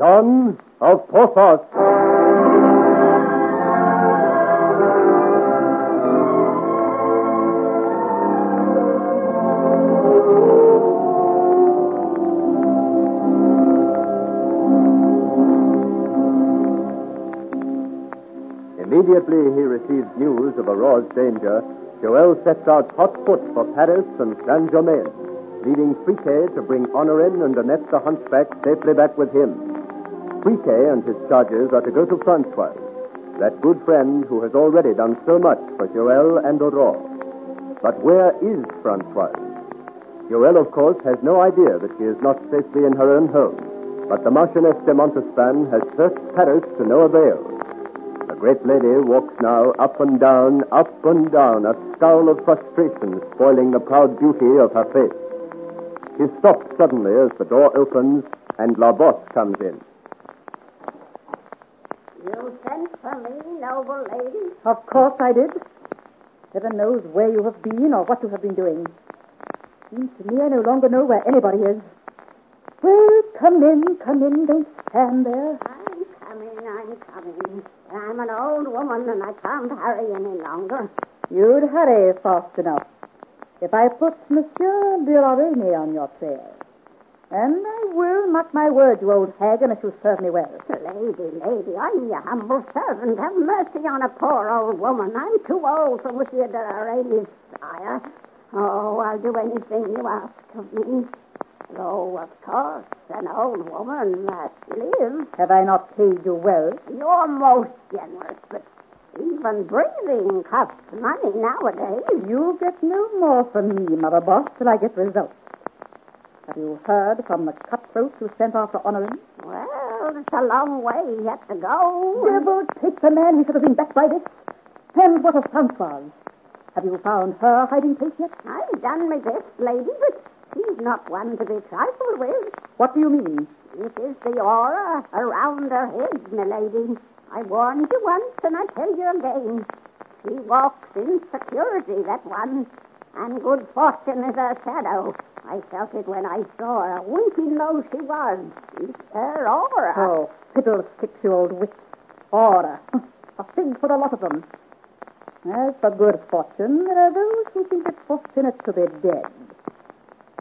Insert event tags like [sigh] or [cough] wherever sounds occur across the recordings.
Son of Porthos. Immediately he receives news of Aurore's danger, Joel sets out hot foot for Paris and Saint Germain, leaving Friquet to bring Honorin and Annette the Hunchback safely back with him. Friquet and his charges are to go to Francois, that good friend who has already done so much for Joel and Aurore. But where is Francois? Joel, of course, has no idea that she is not safely in her own home. But the Marchioness de Montespan has searched Paris to no avail. The great lady walks now up and down, up and down, a scowl of frustration spoiling the proud beauty of her face. She stops suddenly as the door opens and La Bosse comes in. You sent for me, noble lady? Of course I did. Heaven knows where you have been or what you have been doing. Seems to me I no longer know where anybody is. Well, come in, come in. Don't stand there. I'm coming, I'm coming. I'm an old woman and I can't hurry any longer. You'd hurry fast enough if I put Monsieur de on your trail. And I will, mark my words, you old hag, unless you serve me well. Lady, lady, I'm your humble servant. Have mercy on a poor old woman. I'm too old for Monsieur de Lorraine's sire. Oh, I'll do anything you ask of me. Though, of course, an old woman must live. Have I not paid you well? You're most generous, but even breathing costs money nowadays. You'll get no more from me, Mother Boss, till I get results. Have you heard from the cutthroat who sent after Honorin? Well, it's a long way yet to go. Devil take the man. We should have been back by this. And what of Francoise? Have you found her hiding place yet? I've done my best, lady, but she's not one to be trifled with. What do you mean? It is the aura around her head, my lady. I warned you once, and I tell you again. She walks in security, that one, and good fortune is her shadow. I felt it when I saw her, winking though she was. It's her aura. Oh, fiddlesticks, you old witch. Aura. A thing for the lot of them. As for good fortune, there are those who think it fortunate to be dead.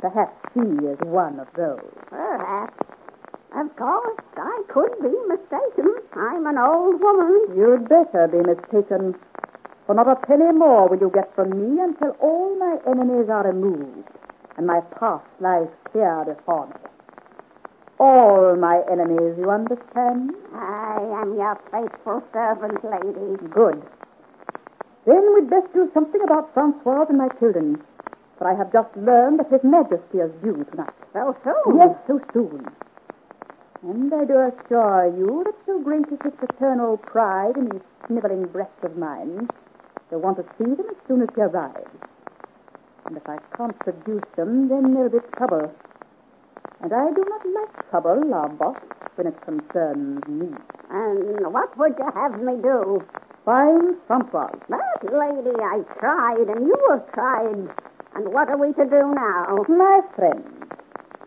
Perhaps she is one of those. Perhaps. Of course, I could be mistaken. I'm an old woman. You'd better be mistaken. For not a penny more will you get from me until all my enemies are removed and my path lies clear before me. All my enemies, you understand? I am your faithful servant, lady. Good. Then we'd best do something about Francois and my children. For I have just learned that His Majesty is due tonight. So soon? Yes, so soon. And I do assure you that so great is his paternal pride in these sniveling breasts of mine, they'll want to see them as soon as they arrive. And if I can't produce them, then there'll be trouble. And I do not like trouble, La Bosse, when it concerns me. And what would you have me do? Find Francois. That lady, I tried, and you have tried. And what are we to do now? My friend,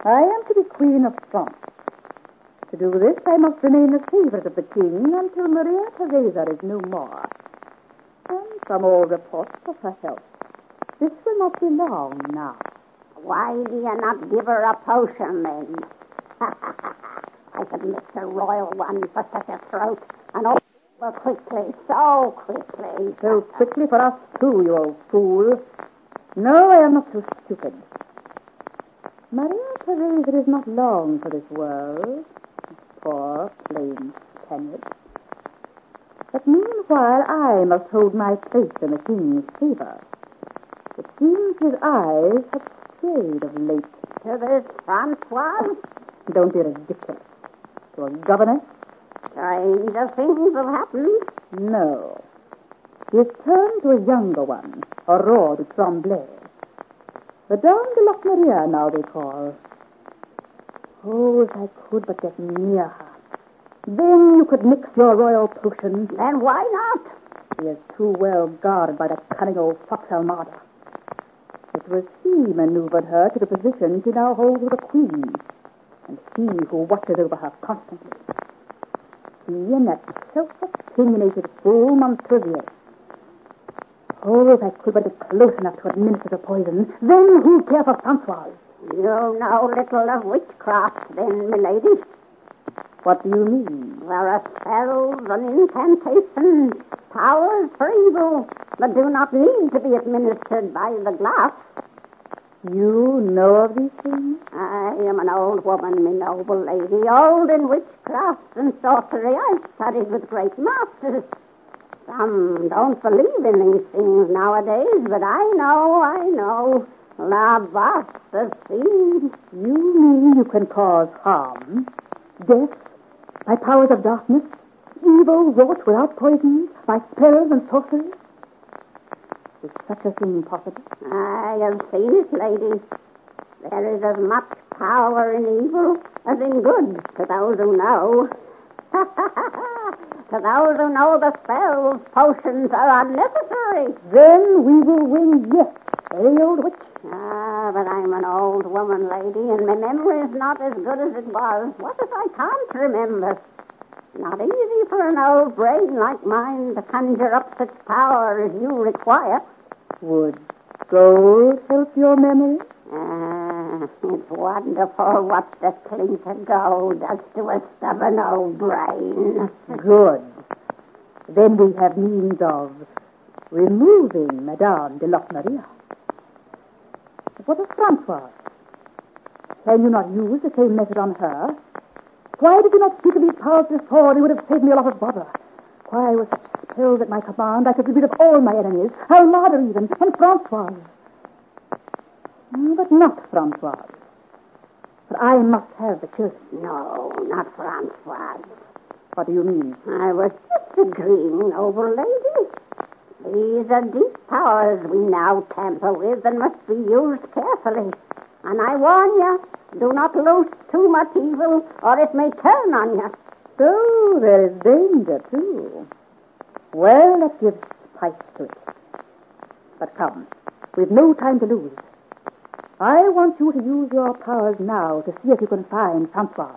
I am to be Queen of France. To do this, I must remain the favorite of the king until Maria Theresa is no more. And all reports of her health. This will not be long now. Why do you not give her a potion then? [laughs] I could mix a royal one for such a throat, and all over quickly, so quickly. So quickly for us too, you old fool. No, I am not so stupid. Maria Theresa is not long for this world. Poor, plain Spaniard. But meanwhile I must hold my place in the king's favor. It seems his eyes have strayed of late. To this Francois, Don't be ridiculous. To a governess? stranger things have happened. No. He has turned to a younger one, Aurore de Tremblay. Madame de Locmaria, now they call. Oh, if I could but get near her. Then you could mix your royal potion. And why not? He is too well guarded by that cunning old fox Almada. It was he maneuvered her to the position she now holds with the queen, and he who watches over her constantly. He and that self-opinionated fool Montrevier. Oh, if I could but get close enough to administer the poison, then who'd care for Francois? You know little of witchcraft, then, milady. What do you mean? There are spells and incantations, powers for evil, that do not need to be administered by the glass. You know of these things? I am an old woman, my noble lady, old in witchcraft and sorcery. I've studied with great masters. Some don't believe in these things nowadays, but I know, I know. La vaste sea. You mean you can cause harm, death, by powers of darkness, evil wrought without poison, by spells and sorcery? Is such a thing possible? I have seen it, lady. There is as much power in evil as in good to those who know. [laughs] to those who know the spells, potions are unnecessary. Then we will win yet, eh, old witch? Ah, but I'm an old woman, lady, and my memory is not as good as it was. What if I can't remember? Not easy for an old brain like mine to conjure up such power as you require. Would gold help your memory? Ah, it's wonderful what the clink of gold does to a stubborn old brain. Good. Then we have means of removing Madame de Locmaria. What of Francois? Can you not use the same method on her? Why did you not speak of these powers before? They would have saved me a lot of bother. Why, with such spells at my command, I could get rid of all my enemies, Almada even, and Francois. Mm, But not Francois. But I must have the children. No, not Francois. What do you mean? I was just agreeing, noble lady. These are deep powers we now tamper with and must be used carefully. And I warn you, do not loose too much evil, or it may turn on you. So there is danger, too. Well, let's give spice to it. But come, we've no time to lose. I want you to use your powers now to see if you can find Francois.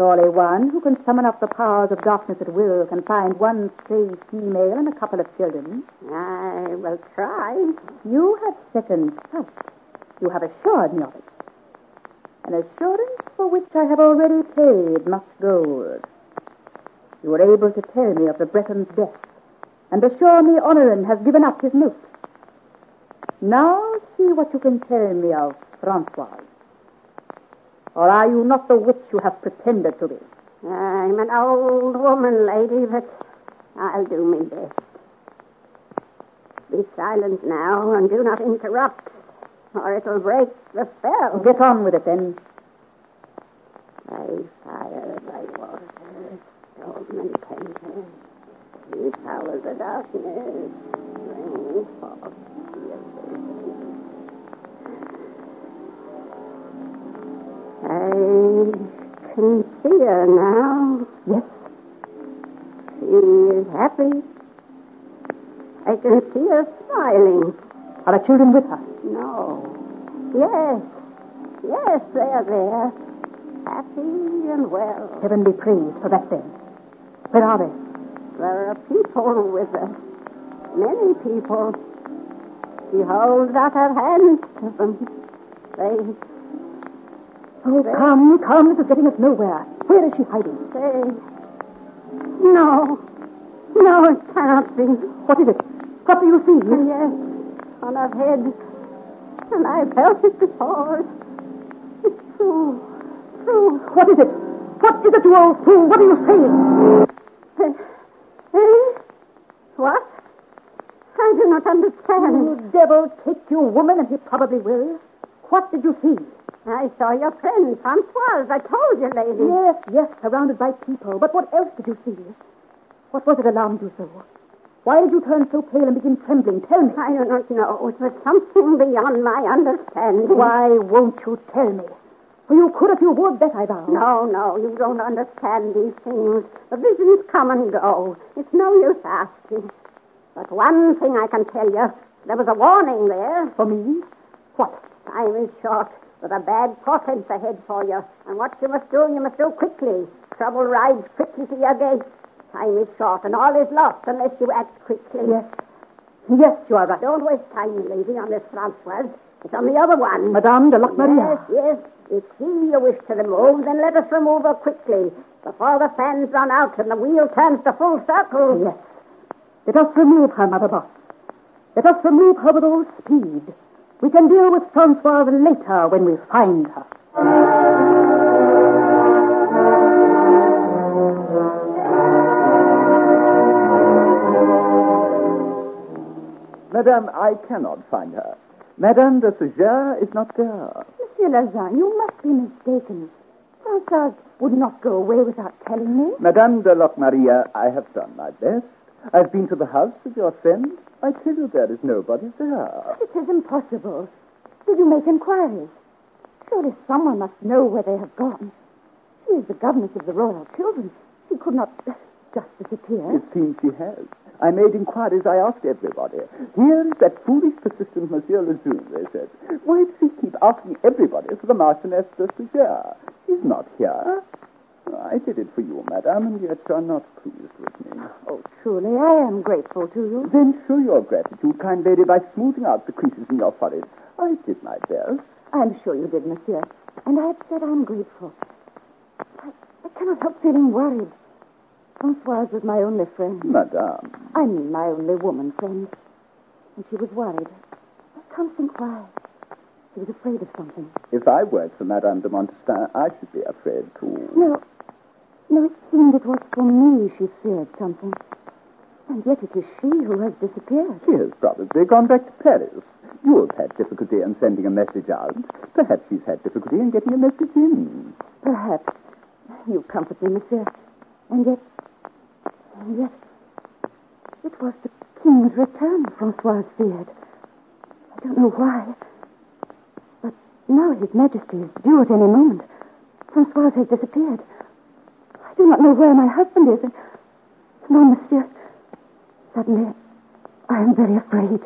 Surely one who can summon up the powers of darkness at will can find one stray female and a couple of children. I will try. You have second sight. You have assured me of it. An assurance for which I have already paid much gold. You were able to tell me of the Breton's death and assure me Honorin has given up his note. Now see what you can tell me of Francois. Or are you not the witch you have pretended to be? I'm an old woman, lady, but I'll do my best. Be silent now and do not interrupt, or it'll break the spell. Get on with it then. By fire, by water, storm and temper, these powers of darkness, bring forth I can see her now. Yes, She is happy. I can see her smiling. are the children with her? No. Yes. Yes, they're there. Happy and well. Heaven be praised for that then. Where are they? There are people with her. Many people. She holds out her hands to them. They, Oh, come, come. This is getting us nowhere. Where is she hiding? say, no, no, it cannot be. What is it? What do you see? Yes, on her head. And I've felt it before. It's true, true. What is it? What is it, you old fool? What are you saying? Eh? Eh? What? I do not understand. You devil, take you woman, and he probably will. What did you see? I saw your friend, Francoise. I told you, lady. Yes, yes, surrounded by people. But what else did you see? What was it alarmed you so? Why did you turn so pale and begin trembling? Tell me. I do not know. It was something beyond my understanding. Why won't you tell me? Well, you could if you would, that I vow. No, no, you don't understand these things. The visions come and go. It's no use asking. But one thing I can tell you. There was a warning there. For me? What? Time is short. With a bad portent ahead for you. And what you must do, you must do quickly. Trouble rides quickly to your gate. Time is short, and all is lost unless you act quickly. Yes. Yes, you are right. Don't waste time, lady, on this Francoise. It's on the other one. Madame de Locmaria. Yes, yes. If she you wish to remove, then let us remove her quickly, before the fans run out and the wheel turns to full circle. Yes. Let us remove her, Mother Boss. Let us remove her with all speed. We can deal with Francoise later when we find her. Madame, I cannot find her. Madame de Segers is not there. Monsieur Lazare, you must be mistaken. Francoise would not go away without telling me. Madame de Locmaria, I have done my best. I've been to the house of your friend. I tell you there is nobody there. It is impossible. Did you make inquiries? Surely someone must know where they have gone. She is the governess of the royal children. She could not just disappear. It seems she has. I made inquiries. I asked everybody. Here is that foolish, persistent Monsieur Lejeune, they said. Why does he keep asking everybody for the Marchioness de Segers? She's not here. I did it for you, madame, and yet you're not pleased. Oh, truly, I am grateful to you. Then show your gratitude, kind lady, by smoothing out the creases in your forehead. I did my best. I'm sure you did, monsieur. And I've said I'm grateful. I, I cannot help feeling worried. Francoise was my only friend. Madame. I mean, my only woman friend. And she was worried. I can't think why. She was afraid of something. If I worked for Madame de Montespan, I should be afraid too. No. No, it seemed it was for me she feared something. And yet it is she who has disappeared. She has probably gone back to Paris. You have had difficulty in sending a message out. Perhaps she's had difficulty in getting a message in. Perhaps. You comfort me, monsieur. And yet. And yet. It was the king's return Francois feared. I don't know why. But now His Majesty is due at any moment. Francois has disappeared. Do not know where my husband is. And... No, monsieur. Suddenly, I am very afraid.